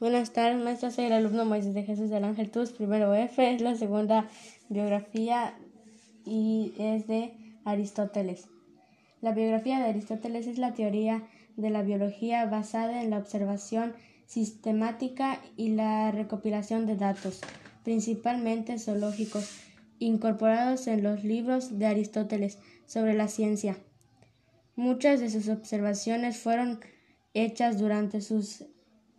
Buenas tardes, maestra. Soy el alumno Moisés de Jesús del Ángel Tus, primero F. Es la segunda biografía y es de Aristóteles. La biografía de Aristóteles es la teoría de la biología basada en la observación sistemática y la recopilación de datos, principalmente zoológicos, incorporados en los libros de Aristóteles sobre la ciencia. Muchas de sus observaciones fueron hechas durante sus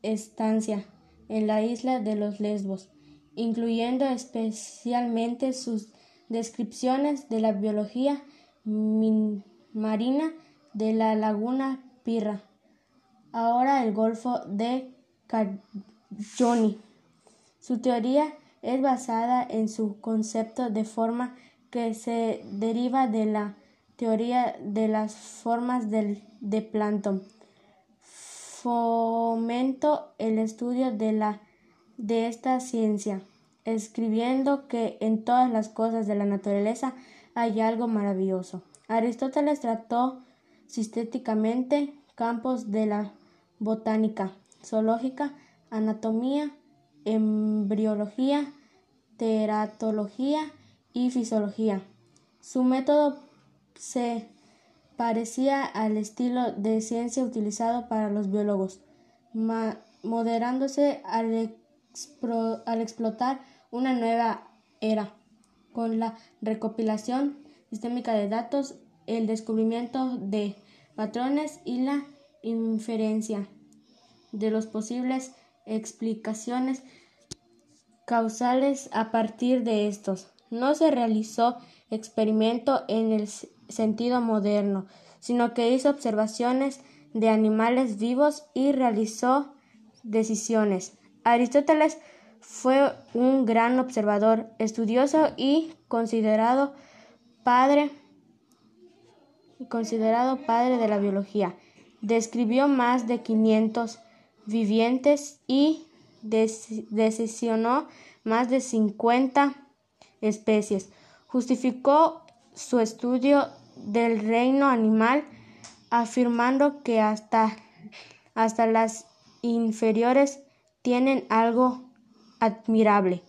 estancia en la isla de los Lesbos, incluyendo especialmente sus descripciones de la biología marina de la laguna Pirra, ahora el Golfo de Cayoni. Su teoría es basada en su concepto de forma que se deriva de la teoría de las formas del, de Plantón fomento el estudio de, la, de esta ciencia, escribiendo que en todas las cosas de la naturaleza hay algo maravilloso. Aristóteles trató sistéticamente campos de la botánica, zoológica, anatomía, embriología, teratología y fisiología. Su método se parecía al estilo de ciencia utilizado para los biólogos, moderándose al, explotar una nueva era, con la recopilación sistémica de datos, el descubrimiento de patrones y la inferencia de los posibles explicaciones causales a partir de estos. No se realizó experimento en el sentido moderno, sino que hizo observaciones de animales vivos y realizó decisiones. Aristóteles fue un gran observador, estudioso y considerado padre considerado padre de la biología. Describió más de 500 vivientes y decisionó más de 50 especies. Justificó su estudio del reino animal, afirmando que hasta, hasta las inferiores tienen algo admirable.